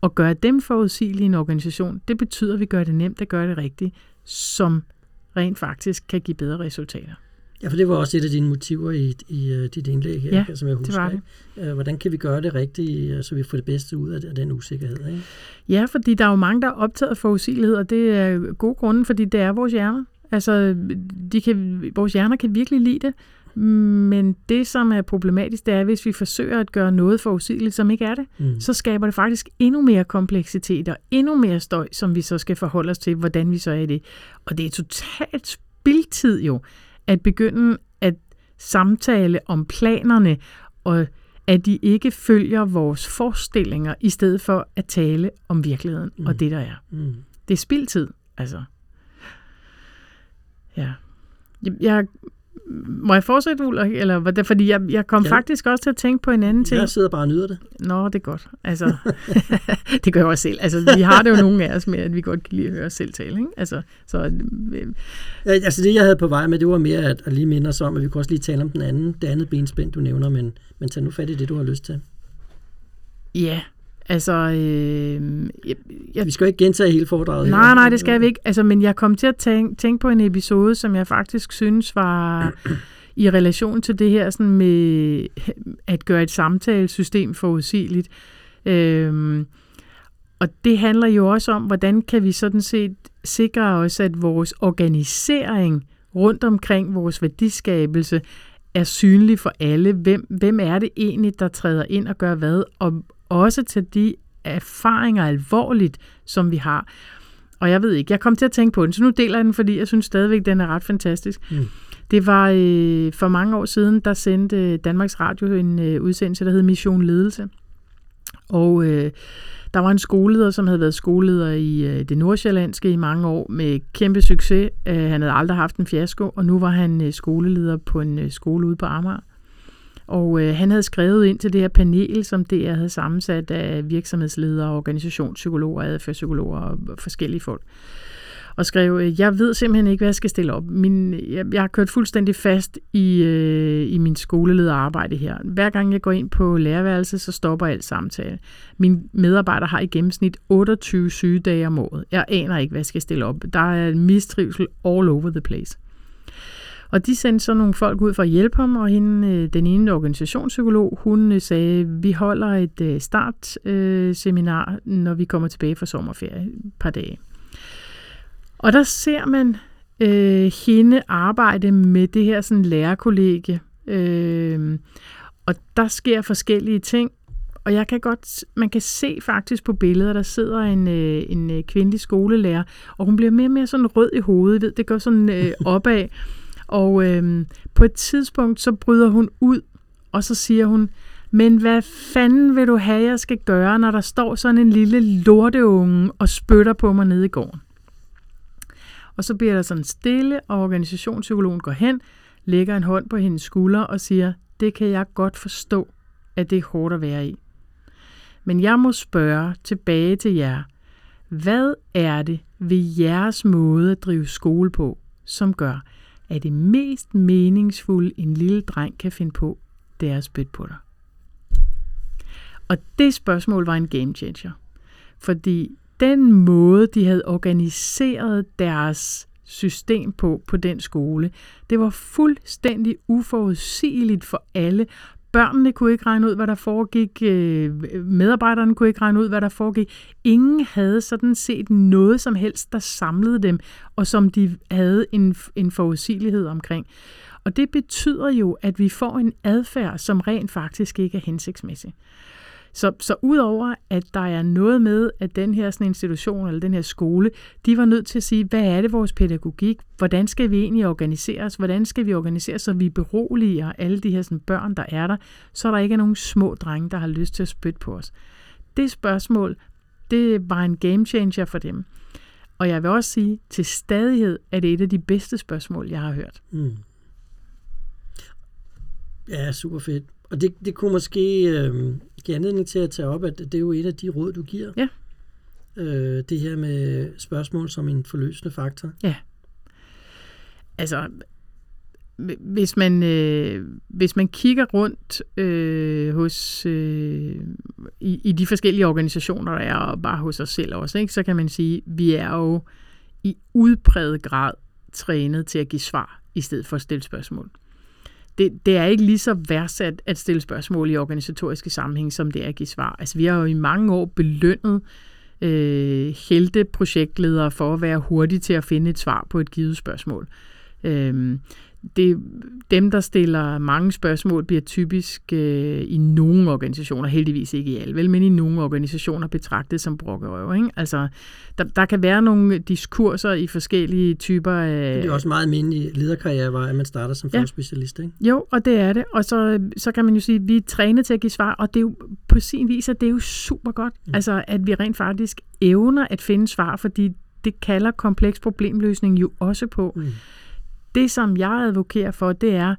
Speaker 3: og gøre dem forudsigelige i en organisation, det betyder, at vi gør det nemt at gøre det rigtigt, som rent faktisk kan give bedre resultater.
Speaker 2: Ja, for det var også et af dine motiver i, i uh, dit indlæg her,
Speaker 3: Ja,
Speaker 2: som jeg husker.
Speaker 3: det var det.
Speaker 2: Ikke? Uh, hvordan kan vi gøre det rigtigt, uh, så vi får det bedste ud af, af den usikkerhed? Ikke?
Speaker 3: Ja, fordi der er jo mange, der er optaget af forudsigelighed, og det er gode grunde, fordi det er vores hjerner. Altså, de kan, vores hjerner kan virkelig lide det, men det, som er problematisk, det er, hvis vi forsøger at gøre noget forudsigeligt, som ikke er det,
Speaker 2: Mm.
Speaker 3: så skaber det faktisk endnu mere kompleksitet og endnu mere støj, som vi så skal forholde os til, hvordan vi så er i det. Og det er totalt spildtid jo, at begynde at samtale om planerne, og at de ikke følger vores forestillinger, i stedet for at tale om virkeligheden mm. og det, der er.
Speaker 2: Mm.
Speaker 3: Det er spildtid, altså. Ja. Jeg, må jeg fortsætte, Ulrik? Eller, fordi jeg, jeg kom
Speaker 2: Ja.
Speaker 3: faktisk også til at tænke på en anden ting.
Speaker 2: Jeg sidder bare og nyder det.
Speaker 3: Nå, det er godt. Altså, [LAUGHS] [LAUGHS] det gør jeg også selv. Altså, vi har det jo nogle af os med, at vi godt kan lide at høre os selv tale. Ikke? Altså, så, øh,
Speaker 2: altså det, jeg havde på vej med, det var mere at, at lige minde os om, at vi kunne også lige tale om den anden, det andet benspænd, du nævner, men, men tag nu fat i det, du har lyst til.
Speaker 3: ja, altså... Øh, jeg, jeg,
Speaker 2: Vi skal jo ikke gentage hele foredraget.
Speaker 3: nej,
Speaker 2: her.
Speaker 3: nej, det skal vi ikke. Altså, men jeg kom til at tænke, tænke på en episode, som jeg faktisk synes var i relation til det her sådan med at gøre et samtalesystem forudsigeligt. Øhm, og det handler jo også om, hvordan kan vi sådan set sikre os, at vores organisering rundt omkring vores værdiskabelse er synlig for alle. Hvem, hvem er det egentlig, der træder ind og gør hvad? Og også til de erfaringer alvorligt, som vi har. Og jeg ved ikke, jeg kom til at tænke på den, så nu deler jeg den, fordi jeg synes stadigvæk, den er ret fantastisk. Mm. Det var øh, for mange år siden, der sendte Danmarks Radio en øh, udsendelse, der hed Mission Ledelse. Og øh, der var en skoleleder, som havde været skoleleder i øh, det nordsjællandske i mange år med kæmpe succes. Øh, han havde aldrig haft en fiasko, og nu var han øh, skoleleder på en øh, skole ude på Amager. Og øh, han havde skrevet ind til det her panel, som DR havde sammensat af virksomhedsledere, organisationspsykologer, adfærdspsykologer og forskellige folk. Og skrev, øh, jeg ved simpelthen ikke, hvad jeg skal stille op. Min, jeg, jeg har kørt fuldstændig fast i, øh, i min skolelederarbejde her. Hver gang jeg går ind på lærerværelset, så stopper alt samtale. Min medarbejder har i gennemsnit 28 sygedage om året. Jeg aner ikke, hvad jeg skal stille op. Der er mistrivsel all over the place. Og de sendte så nogle folk ud for at hjælpe ham, og hende, øh, den ene organisationspsykolog, hun øh, sagde, vi holder et øh, startseminar, når vi kommer tilbage fra sommerferie, et par dage. Og der ser man øh, hende arbejde med det her sådan lærerkollegie, øh, og der sker forskellige ting, og jeg kan godt, man kan se faktisk på billeder, der sidder en, en kvindelig skolelærer, og hun bliver mere og mere sådan rød i hovedet, ved, det går sådan øh, [LAUGHS] opad. Og øh, på et tidspunkt, så bryder hun ud, og så siger hun, men hvad fanden vil du have, jeg skal gøre, når der står sådan en lille lorteunge og spytter på mig nede i gården? Og så bliver der sådan stille, og organisationspsykologen går hen, lægger en hånd på hendes skulder og siger, det kan jeg godt forstå, at det er hårdt at være i. Men jeg må spørge tilbage til jer, hvad er det ved jeres måde at drive skole på, som gør, er det mest meningsfulde, en lille dreng kan finde på, det er at spytte på dig. Og det spørgsmål var en game changer. Fordi den måde, de havde organiseret deres system på, på den skole, det var fuldstændig uforudsigeligt for alle, Børnene kunne ikke regne ud, hvad der foregik. Øh, medarbejderne kunne ikke regne ud, hvad der foregik. Ingen havde sådan set noget som helst, der samlede dem, og som de havde en, en forudsigelighed omkring. Og det betyder jo, at vi får en adfærd, som rent faktisk ikke er hensigtsmæssig. Så, så udover at der er noget med, at den her sådan institution eller den her skole, de var nødt til at sige, hvad er det vores pædagogik? Hvordan skal vi egentlig organisere os? Hvordan skal vi organisere os, så vi beroliger alle de her sådan, børn, der er der, så der ikke er nogen små drenge, der har lyst til at spytte på os? Det spørgsmål, det var en game changer for dem. Og jeg vil også sige, til stadighed er det et af de bedste spørgsmål, jeg har hørt. Mm.
Speaker 2: Ja, super fedt. Og det, det kunne måske øh, give anledning til at tage op, at det er jo et af de råd, du giver.
Speaker 3: Ja.
Speaker 2: Øh, det her med spørgsmål som en forløsende faktor.
Speaker 3: Ja. Altså, hvis man, øh, hvis man kigger rundt øh, hos øh, i, i de forskellige organisationer, der er, og bare hos os selv også, ikke, så kan man sige, at vi er jo i udpræget grad trænet til at give svar, i stedet for at stille spørgsmål det, det er ikke lige så værdsat at stille spørgsmål i organisatoriske sammenhæng, som det er at give svar. Altså, vi har jo i mange år belønnet øh, helte projektledere for at være hurtige til at finde et svar på et givet spørgsmål. Øh, det, dem, der stiller mange spørgsmål, bliver typisk øh, i nogle organisationer, heldigvis ikke i alle, vel, men i nogle organisationer betragtet som brokkerøv. Ikke? Altså, der, der kan være nogle diskurser i forskellige typer af...
Speaker 2: Det er også meget almindelig lederkarriere, at man starter som ja. specialist, ikke?
Speaker 3: Jo, og det er det. Og så, så kan man jo sige, at vi er trænet til at give svar, og det er jo på sin vis, at det er jo super godt, mm. altså, at vi rent faktisk evner at finde svar, fordi det kalder kompleks problemløsning jo også på. Mm det, som jeg advokerer for, det er,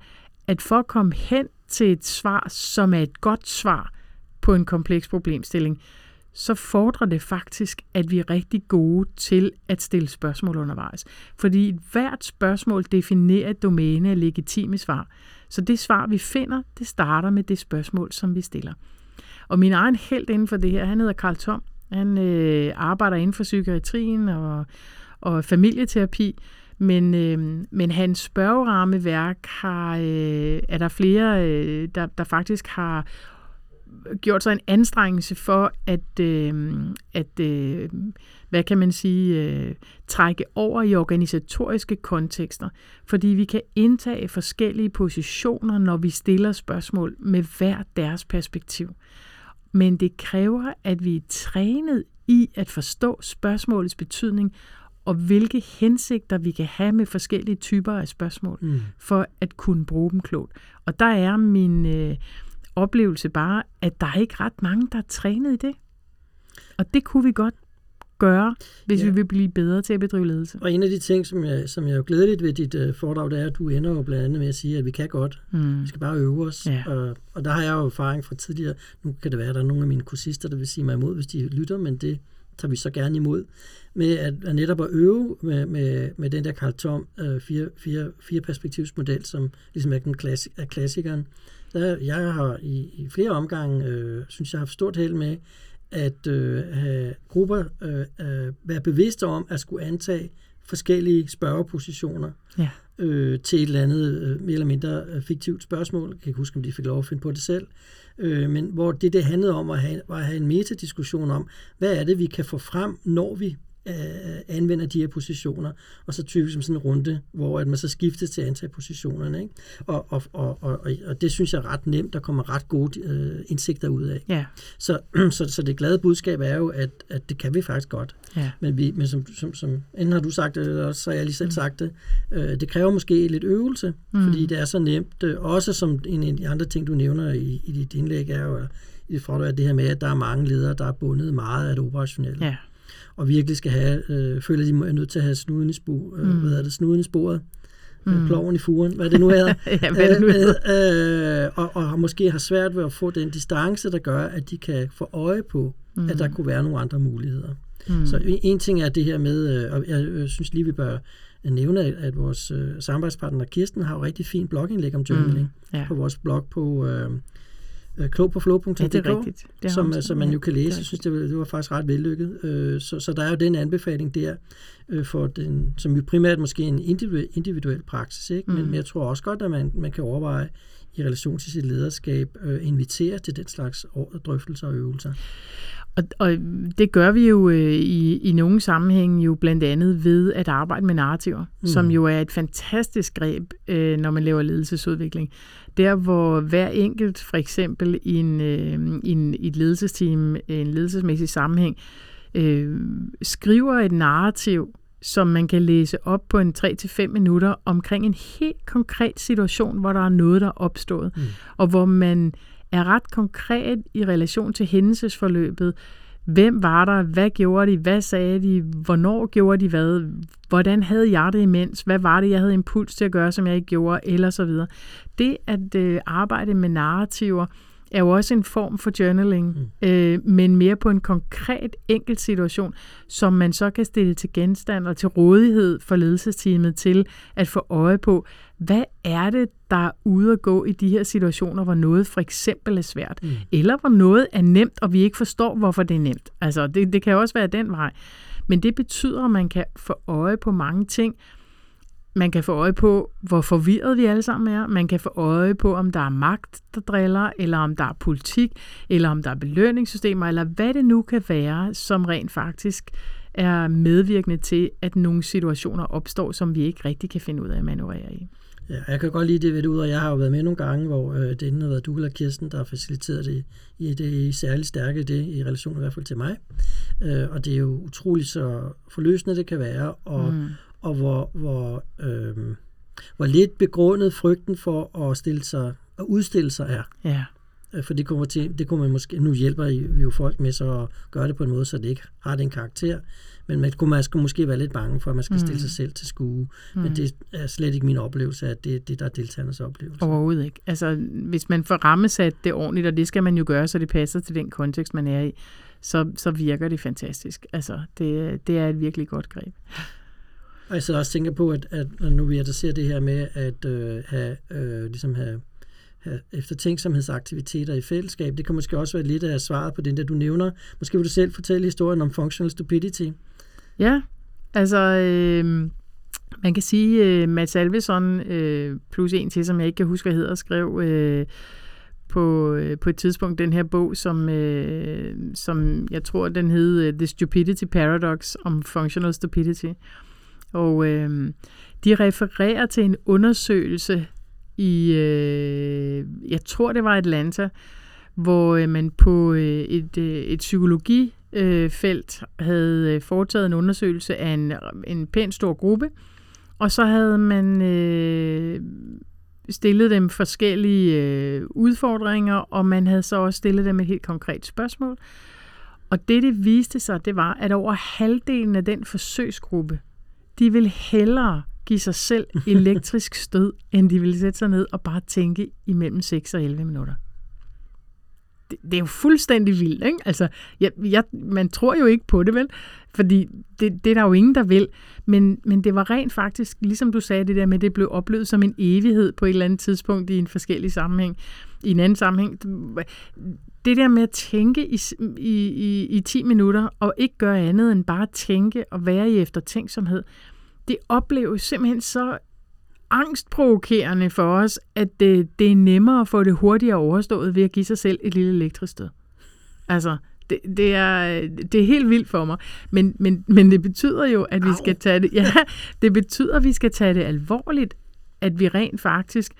Speaker 3: at for at komme hen til et svar, som er et godt svar på en kompleks problemstilling, så fordrer det faktisk, at vi er rigtig gode til at stille spørgsmål undervejs. Fordi hvert spørgsmål definerer et domæne af legitime svar. Så det svar, vi finder, det starter med det spørgsmål, som vi stiller. Og min egen held inden for det her, han hedder Karl Tom. Han øh, arbejder inden for psykiatrien og, og familieterapi, men, øh, men hans spørgerammeværk har, øh, er der flere, øh, der, der faktisk har gjort sig en anstrengelse for at, øh, at øh, hvad kan man sige, øh, trække over i organisatoriske kontekster, fordi vi kan indtage forskellige positioner, når vi stiller spørgsmål med hver deres perspektiv. men det kræver, at vi er trænet i at forstå spørgsmålets betydning, og hvilke hensigter vi kan have med forskellige typer af spørgsmål,
Speaker 2: Mm.
Speaker 3: for at kunne bruge dem klogt. Og der er min øh, oplevelse bare, at der er ikke ret mange, der er trænet i det. Og det kunne vi godt gøre, hvis
Speaker 2: Ja.
Speaker 3: vi vil blive bedre til at bedrive ledelse.
Speaker 2: Og en af de ting, som jeg, som jeg er jo glædeligt ved dit uh, foredrag, det er, at du ender jo blandt andet med at sige, at vi kan godt.
Speaker 3: Mm.
Speaker 2: Vi skal bare øve os.
Speaker 3: Ja.
Speaker 2: Og, og der har jeg jo erfaring fra tidligere. Nu kan det være, at der er nogle af mine kursister, der vil sige mig imod, hvis de lytter, men det tager vi så gerne imod. Med at, at netop at øve med, med, med den der Carl Tom uh, øh, fire, fire, fire perspektivsmodel, som ligesom er, den klassik, er klassikeren. Der, jeg har i, i flere omgange, øh, synes jeg har haft stort held med, at øh, have grupper øh, øh, være bevidste om at skulle antage forskellige spørgepositioner
Speaker 3: Ja
Speaker 2: øh, til et eller andet øh, mere eller mindre øh, fiktivt spørgsmål. Jeg kan ikke huske, om de fik lov at finde på det selv. Øh, men hvor det, det handlede om at have, var at have en metadiskussion om, hvad er det, vi kan få frem, når vi øh, anvender de her positioner, og så typisk som sådan en runde, hvor at man så skiftes til at antage positionerne. Ikke? Og, og, og, og, og det synes jeg er ret nemt, der kommer ret gode øh, indsigter ud af.
Speaker 3: Ja,
Speaker 2: Så, [CLEARS THROAT] så, så det glade budskab er jo, at, at det kan vi faktisk godt.
Speaker 3: ja.
Speaker 2: Men, vi, men som, som, som, enten har du sagt det, eller også har jeg lige selv sagt det, øh, det kræver måske lidt øvelse, mm. fordi det er så nemt. Øh, også som en af de andre ting, du nævner i, i dit indlæg, er jo i fra, er det her med, at der er mange ledere, der er bundet meget af det operationelle.
Speaker 3: ja.
Speaker 2: Og virkelig skal have, øh, føler, de er nødt til at have snuden i, spo, øh,
Speaker 3: Mm.
Speaker 2: hvad er det, snuden i sporet, mm.
Speaker 3: Mm.
Speaker 2: ploven i furen, hvad det nu hedder. [LAUGHS]
Speaker 3: ja, hvad det nu
Speaker 2: Øh,
Speaker 3: hedder.
Speaker 2: øh, og, og har måske har svært ved at få den distance, der gør, at de kan få øje på, mm. at der kunne være nogle andre muligheder.
Speaker 3: Mm.
Speaker 2: Så en, en ting er det her med, øh, og jeg øh, synes lige, vi bør nævne, at, vores øh, samarbejdspartner Kirsten har jo rigtig fint blogindlæg om journaling
Speaker 3: ja.
Speaker 2: på vores blog på øh, øh, klogpåflow.dk,
Speaker 3: ja, det er rigtigt. Det
Speaker 2: som, øh,
Speaker 3: sagt.
Speaker 2: som man jo kan læse. Jeg synes, det var, det var faktisk ret vellykket. Øh, så, så der er jo den anbefaling der, øh, for den, som jo primært måske en individuel, individuel praksis, ikke? Men,
Speaker 3: Mm.
Speaker 2: men jeg tror også godt, at man, man kan overveje i relation til sit lederskab, øh, invitere til den slags drøftelser og øvelser.
Speaker 3: Og, og det gør vi jo øh, i, i nogle sammenhænge jo blandt andet ved at arbejde med narrativer,
Speaker 2: Mm.
Speaker 3: som jo er et fantastisk greb, øh, når man laver ledelsesudvikling. Der hvor hver enkelt, for eksempel i, en, øh, i, en, i et ledelsesteam, en ledelsesmæssig sammenhæng, øh, skriver et narrativ, som man kan læse op på en 3-5 minutter omkring en helt konkret situation, hvor der er noget, der er opstået,
Speaker 2: mm.
Speaker 3: og hvor man er ret konkret i relation til hændelsesforløbet. Hvem var der? Hvad gjorde de? Hvad sagde de? Hvornår gjorde de hvad? Hvordan havde jeg det imens? Hvad var det, jeg havde impuls til at gøre, som jeg ikke gjorde? Eller så videre. Det at øh, arbejde med narrativer er jo også en form for journaling, mm. øh, men mere på en konkret enkelt situation, som man så kan stille til genstand og til rådighed for ledelsesteamet til at få øje på, hvad er det, der er ude at gå i de her situationer, hvor noget for eksempel er svært, mm. eller hvor noget er nemt, og vi ikke forstår, hvorfor det er nemt. Altså, det, det kan også være den vej. Men det betyder, at man kan få øje på mange ting. Man kan få øje på, hvor forvirret vi alle sammen er. Man kan få øje på, om der er magt, der driller, eller om der er politik, eller om der er belønningssystemer, eller hvad det nu kan være, som rent faktisk er medvirkende til, at nogle situationer opstår, som vi ikke rigtig kan finde ud af at manøvrere i.
Speaker 2: Ja, jeg kan godt lide det ved ud, og jeg har jo været med nogle gange, hvor øh, det enten har været du eller Kirsten, der har faciliteret det i det i særligt stærke det, i relation i hvert fald til mig. Øh, og det er jo utroligt så forløsende det kan være, og, mm. Og hvor, hvor, øh, hvor lidt begrundet frygten for at stille sig at udstille sig er.
Speaker 3: Ja.
Speaker 2: Øh, For det kommer til, det kunne man måske, nu hjælper vi jo folk med så at gøre det på en måde, så det ikke har den karakter. Men man, kunne, man skal måske være lidt bange for, at man skal stille sig selv til skue. Mm. Men det er slet ikke min oplevelse, at det er det, der er deltagernes oplevelse.
Speaker 3: Overhovedet ikke. Altså, hvis man får rammesat det ordentligt, og det skal man jo gøre, så det passer til den kontekst, man er i, så, så virker det fantastisk. Altså, det, det er et virkelig godt greb.
Speaker 2: Og jeg så også tænker på, at, at nu vi adresserer det her med at øh, have, øh, ligesom have, have eftertænksomhedsaktiviteter i fællesskab, det kan måske også være lidt af svaret på den der, du nævner. Måske vil du selv fortælle historien om functional stupidity.
Speaker 3: Ja, altså øh, man kan sige, øh, Mads Alvesson øh, plus en til, som jeg ikke kan huske, hvad hedder, skrev øh, på, øh, på et tidspunkt den her bog, som, øh, som jeg tror, den hed øh, The Stupidity Paradox om Functional Stupidity. Og øh, de refererer til en undersøgelse i, øh, jeg tror det var Atlanta, hvor øh, man på øh, et, øh, et psykologifelt øh, havde øh, foretaget en undersøgelse af en, en pænt stor gruppe, og så havde man øh, stillet dem forskellige øh, udfordringer, og man havde så også stillet dem et helt konkret spørgsmål. Og det, det viste sig, det var, at over halvdelen af den forsøgsgruppe, de ville hellere give sig selv elektrisk [LAUGHS] stød, end de ville sætte sig ned og bare tænke imellem 6 og 11 minutter. Det, det er jo fuldstændig vildt, ikke? Altså, jeg, jeg, man tror jo ikke på det, vel? Fordi det, det er der jo ingen, der vil. Men, men det var rent faktisk, ligesom du sagde det der med, det blev oplevet som en evighed på et eller andet tidspunkt i en forskellig sammenhæng, i en anden sammenhæng. Det der med at tænke i, i, i, i 10 minutter, og ikke gøre andet end bare tænke og være i eftertænksomhed, det opleves simpelthen så angstprovokerende for os, at det, det er nemmere at få det hurtigere overstået ved at give sig selv et lille elektrisk stød. Altså, det, det, er, det er helt vildt for mig. Men, men, men det betyder jo, at vi skal tage det, [LAUGHS] ja, det betyder, at vi skal tage det alvorligt, at vi rent faktisk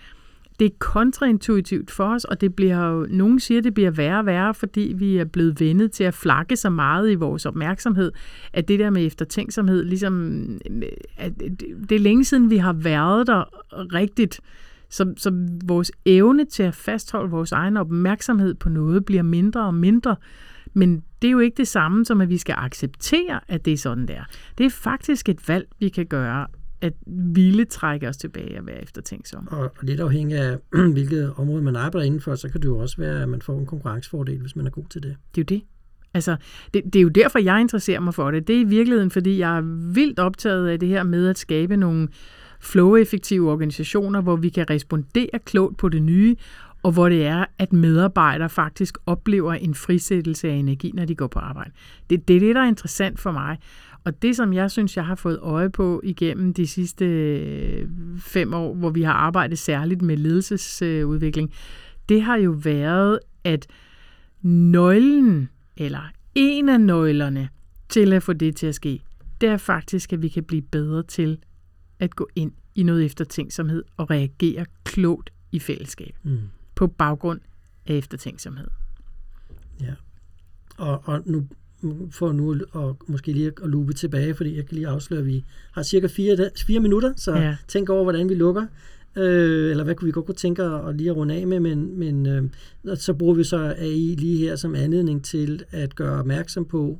Speaker 3: det er kontraintuitivt for os, og det bliver jo, nogen siger, det bliver værre og værre, fordi vi er blevet vendet til at flakke så meget i vores opmærksomhed, at det der med eftertænksomhed, ligesom, at det er længe siden, vi har været der rigtigt, så, så vores evne til at fastholde vores egen opmærksomhed på noget bliver mindre og mindre. Men det er jo ikke det samme som, at vi skal acceptere, at det er sådan der. Det er faktisk et valg, vi kan gøre, at ville trække os tilbage og være eftertænksom.
Speaker 2: Og, og lidt afhængig af, [CLEARS THROAT] hvilket område man arbejder indenfor, så kan det jo også være, at man får en konkurrencefordel, hvis man er god til det.
Speaker 3: Det er jo det. Altså, det, det er jo derfor, jeg interesserer mig for det. Det er i virkeligheden, fordi jeg er vildt optaget af det her med at skabe nogle flow-effektive organisationer, hvor vi kan respondere klogt på det nye, og hvor det er, at medarbejdere faktisk oplever en frisættelse af energi, når de går på arbejde. Det, det er det, der er interessant for mig. Og det, som jeg synes, jeg har fået øje på igennem de sidste øh, fem år, hvor vi har arbejdet særligt med ledelsesudvikling, det har jo været, at nøglen, eller en af nøglerne til at få det til at ske, det er faktisk, at vi kan blive bedre til at gå ind i noget eftertænksomhed og reagere klogt i fællesskab. Mm. På baggrund af eftertænksomhed.
Speaker 2: Ja. Og, og nu for nu at måske lige at lupe tilbage, fordi jeg kan lige afsløre, at vi har cirka fire, fire minutter, så ja. tænk over, hvordan vi lukker. Øh, eller hvad kunne vi godt kunne tænke at lige at runde af med, men, men øh, så bruger vi så AI lige her som anledning til at gøre opmærksom på,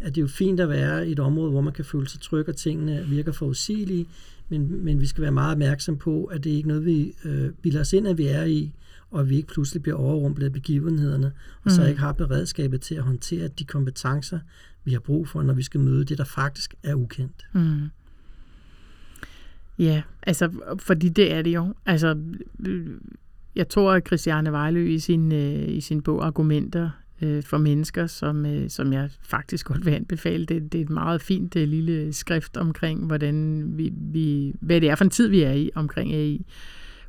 Speaker 2: at det er jo fint at være i et område, hvor man kan føle sig tryg, og tingene virker forudsigelige, men, men vi skal være meget opmærksom på, at det er ikke noget, vi øh, bilder os ind, at vi er i, og vi ikke pludselig bliver overrumplet af begivenhederne, og mm. så ikke har beredskabet til at håndtere de kompetencer, vi har brug for, når vi skal møde det, der faktisk er ukendt.
Speaker 3: Mm. Ja, altså, fordi det er det jo. Altså, jeg tror, at Christiane Vejlø i sin, øh, i sin bog Argumenter øh, for mennesker, som, øh, som jeg faktisk godt vil anbefale. Det, det er et meget fint øh, lille skrift omkring, hvordan vi, vi, hvad det er for en tid, vi er i omkring AI.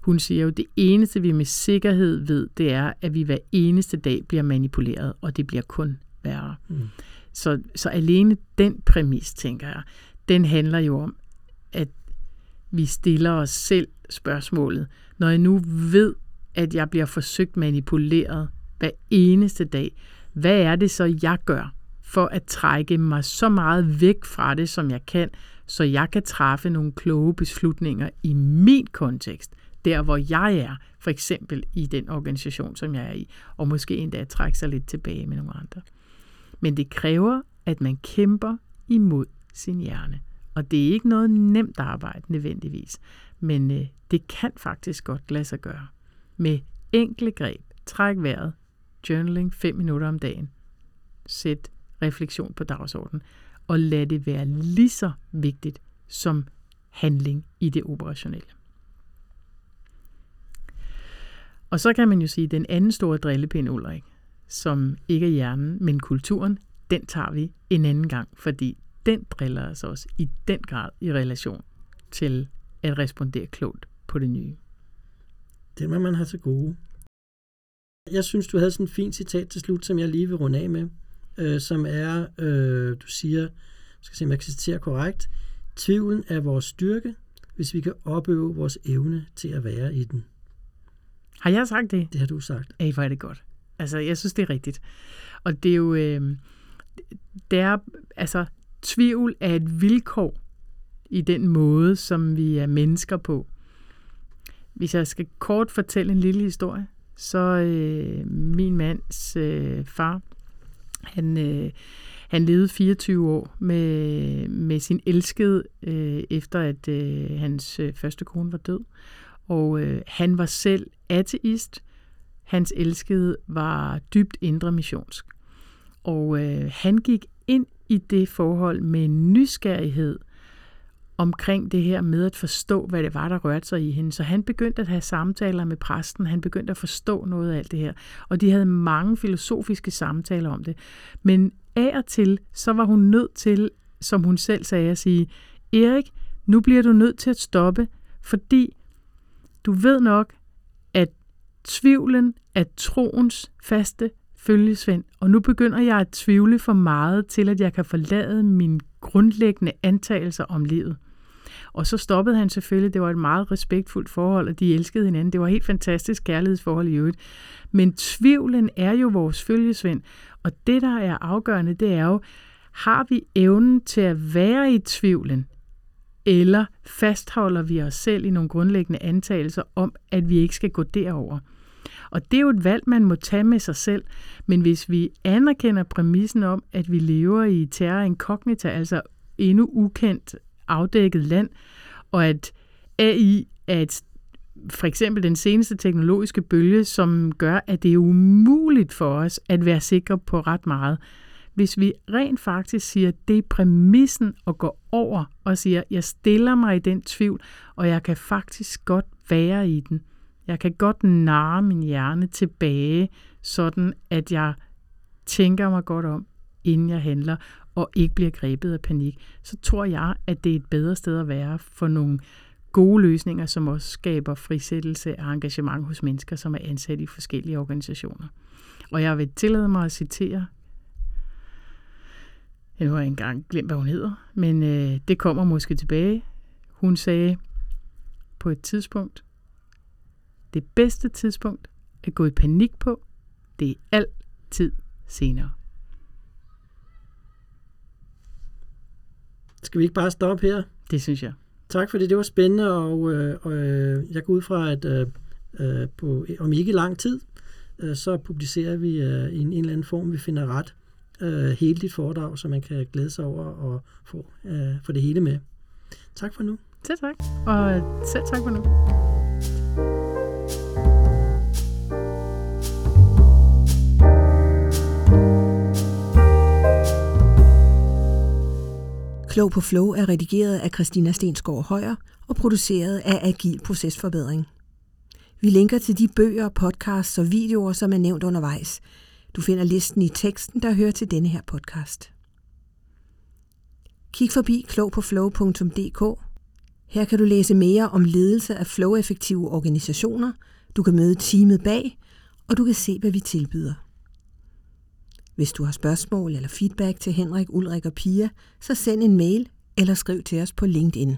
Speaker 3: Hun siger jo, at det eneste, vi med sikkerhed ved, det er, at vi hver eneste dag bliver manipuleret, og det bliver kun værre. Mm. Så, så alene den præmis, tænker jeg, den handler jo om, at vi stiller os selv spørgsmålet. Når jeg nu ved, at jeg bliver forsøgt manipuleret hver eneste dag, hvad er det så, jeg gør for at trække mig så meget væk fra det, som jeg kan, så jeg kan træffe nogle kloge beslutninger i min kontekst, der hvor jeg er, for eksempel i den organisation, som jeg er i, og måske endda trække sig lidt tilbage med nogle andre. Men det kræver, at man kæmper imod sin hjerne. Og det er ikke noget nemt arbejde nødvendigvis, men øh, det kan faktisk godt lade sig gøre. Med enkle greb, træk vejret, journaling 5 minutter om dagen, sæt refleksion på dagsordenen, og lad det være lige så vigtigt som handling i det operationelle. Og så kan man jo sige, at den anden store drillepind, Ulrik, som ikke er hjernen, men kulturen, den tager vi en anden gang, fordi den driller os også i den grad i relation til at respondere klogt på det nye.
Speaker 2: Det må man have til gode. Jeg synes, du havde sådan et fint citat til slut, som jeg lige vil runde af med, øh, som er, øh, du siger, skal se, om jeg kan citere korrekt, tvivlen er vores styrke, hvis vi kan opøve vores evne til at være i den.
Speaker 3: Har jeg sagt det?
Speaker 2: Det har du sagt.
Speaker 3: Ej, hvor er det godt. Altså, jeg synes, det er rigtigt. Og det er jo, øh, det er, altså, tvivl er et vilkår i den måde, som vi er mennesker på. Hvis jeg skal kort fortælle en lille historie, så øh, min mands øh, far, han, øh, han levede 24 år med, med sin elskede, øh, efter at øh, hans øh, første kone var død. Og øh, han var selv ateist. Hans elskede var dybt indre missionsk. Og øh, han gik ind i det forhold med nysgerrighed omkring det her med at forstå, hvad det var, der rørte sig i hende. Så han begyndte at have samtaler med præsten, han begyndte at forstå noget af alt det her. Og de havde mange filosofiske samtaler om det. Men af og til, så var hun nødt til, som hun selv sagde, at sige, Erik, nu bliver du nødt til at stoppe, fordi du ved nok, at tvivlen er troens faste følgesvend, og nu begynder jeg at tvivle for meget til, at jeg kan forlade mine grundlæggende antagelser om livet. Og så stoppede han selvfølgelig. Det var et meget respektfuldt forhold, og de elskede hinanden. Det var et helt fantastisk kærlighedsforhold i øvrigt. Men tvivlen er jo vores følgesvend. Og det, der er afgørende, det er jo, har vi evnen til at være i tvivlen, eller fastholder vi os selv i nogle grundlæggende antagelser om, at vi ikke skal gå derover. Og det er jo et valg, man må tage med sig selv. Men hvis vi anerkender præmissen om, at vi lever i terra incognita, altså endnu ukendt afdækket land, og at AI er et, for eksempel den seneste teknologiske bølge, som gør, at det er umuligt for os at være sikre på ret meget. Hvis vi rent faktisk siger, at det er præmissen at gå over og siger, jeg stiller mig i den tvivl, og jeg kan faktisk godt være i den. Jeg kan godt narre min hjerne tilbage, sådan at jeg tænker mig godt om, inden jeg handler, og ikke bliver grebet af panik, så tror jeg, at det er et bedre sted at være for nogle gode løsninger, som også skaber frisættelse og engagement hos mennesker, som er ansat i forskellige organisationer. Og jeg vil tillade mig at citere, jeg nu har engang glemt, hvad hun hedder, men øh, det kommer måske tilbage. Hun sagde på et tidspunkt, det bedste tidspunkt at gå i panik på, det er altid senere.
Speaker 2: Skal vi ikke bare stoppe her?
Speaker 3: Det synes jeg.
Speaker 2: Tak fordi det var spændende, og, øh, og øh, jeg går ud fra, at øh, øh, på, om ikke lang tid, øh, så publicerer vi øh, i en, en eller anden form, vi finder ret, øh, hele dit foredrag, så man kan glæde sig over og få, øh, få det hele med. Tak for nu.
Speaker 3: Selv tak. Og selv tak for nu.
Speaker 1: Klog på Flow er redigeret af Christina Stensgaard Højer og produceret af Agil Procesforbedring. Vi linker til de bøger, podcasts og videoer, som er nævnt undervejs. Du finder listen i teksten, der hører til denne her podcast. Kig forbi klogpåflow.dk. Her kan du læse mere om ledelse af flow-effektive organisationer, du kan møde teamet bag, og du kan se, hvad vi tilbyder. Hvis du har spørgsmål eller feedback til Henrik, Ulrik og Pia, så send en mail eller skriv til os på LinkedIn.